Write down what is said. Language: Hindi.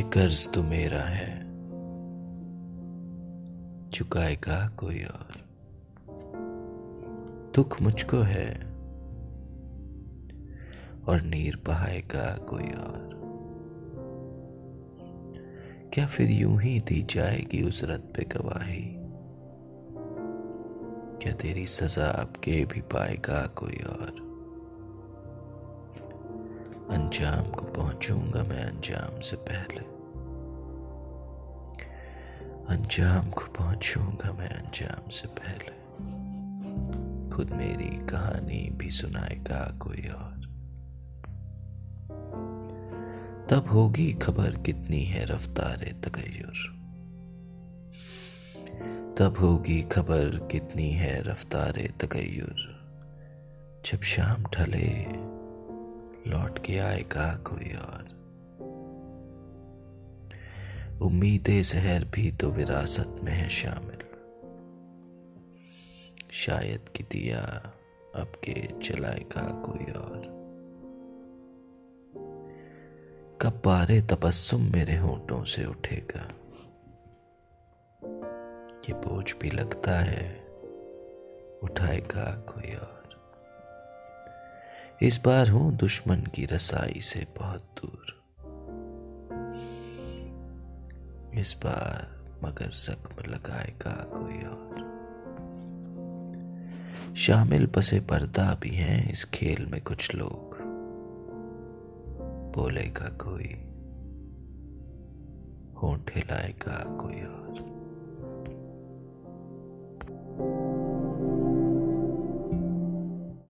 कर्ज तो मेरा है। चुकाएगा कोई और। दुख मुझको है और नीर बहाएगा कोई और। क्या फिर यूँ ही दी जाएगी उस रत पे गवाही? क्या तेरी सजा आपके भी पाएगा कोई और? अंजाम को पहुंचूँगा मैं अंजाम से पहले। अंजाम को पहुंचूँगा मैं अंजाम से पहले। खुद मेरी कहानी भी सुनाएगा कोई और। तब होगी खबर कितनी है रफ्तार तगैर तब होगी खबर कितनी है रफ्तार तगैर जब शाम ढले लौट के आएगा कोई और। उम्मीद जहर भी तो विरासत में है शामिल। शायद कि दिया अब के जलाएगा कोई और। कब बारे तबस्सुम मेरे होठों से उठेगा। ये बोझ भी लगता है, उठाएगा कोई और। इस बार हूँ दुश्मन की रसाई से बहुत दूर। इस बार मगर जख्म लगाएगा कोई और। शामिल पसे पर्दा भी हैं इस खेल में कुछ लोग। बोलेगा कोई, होंठ हिलाएगा कोई और।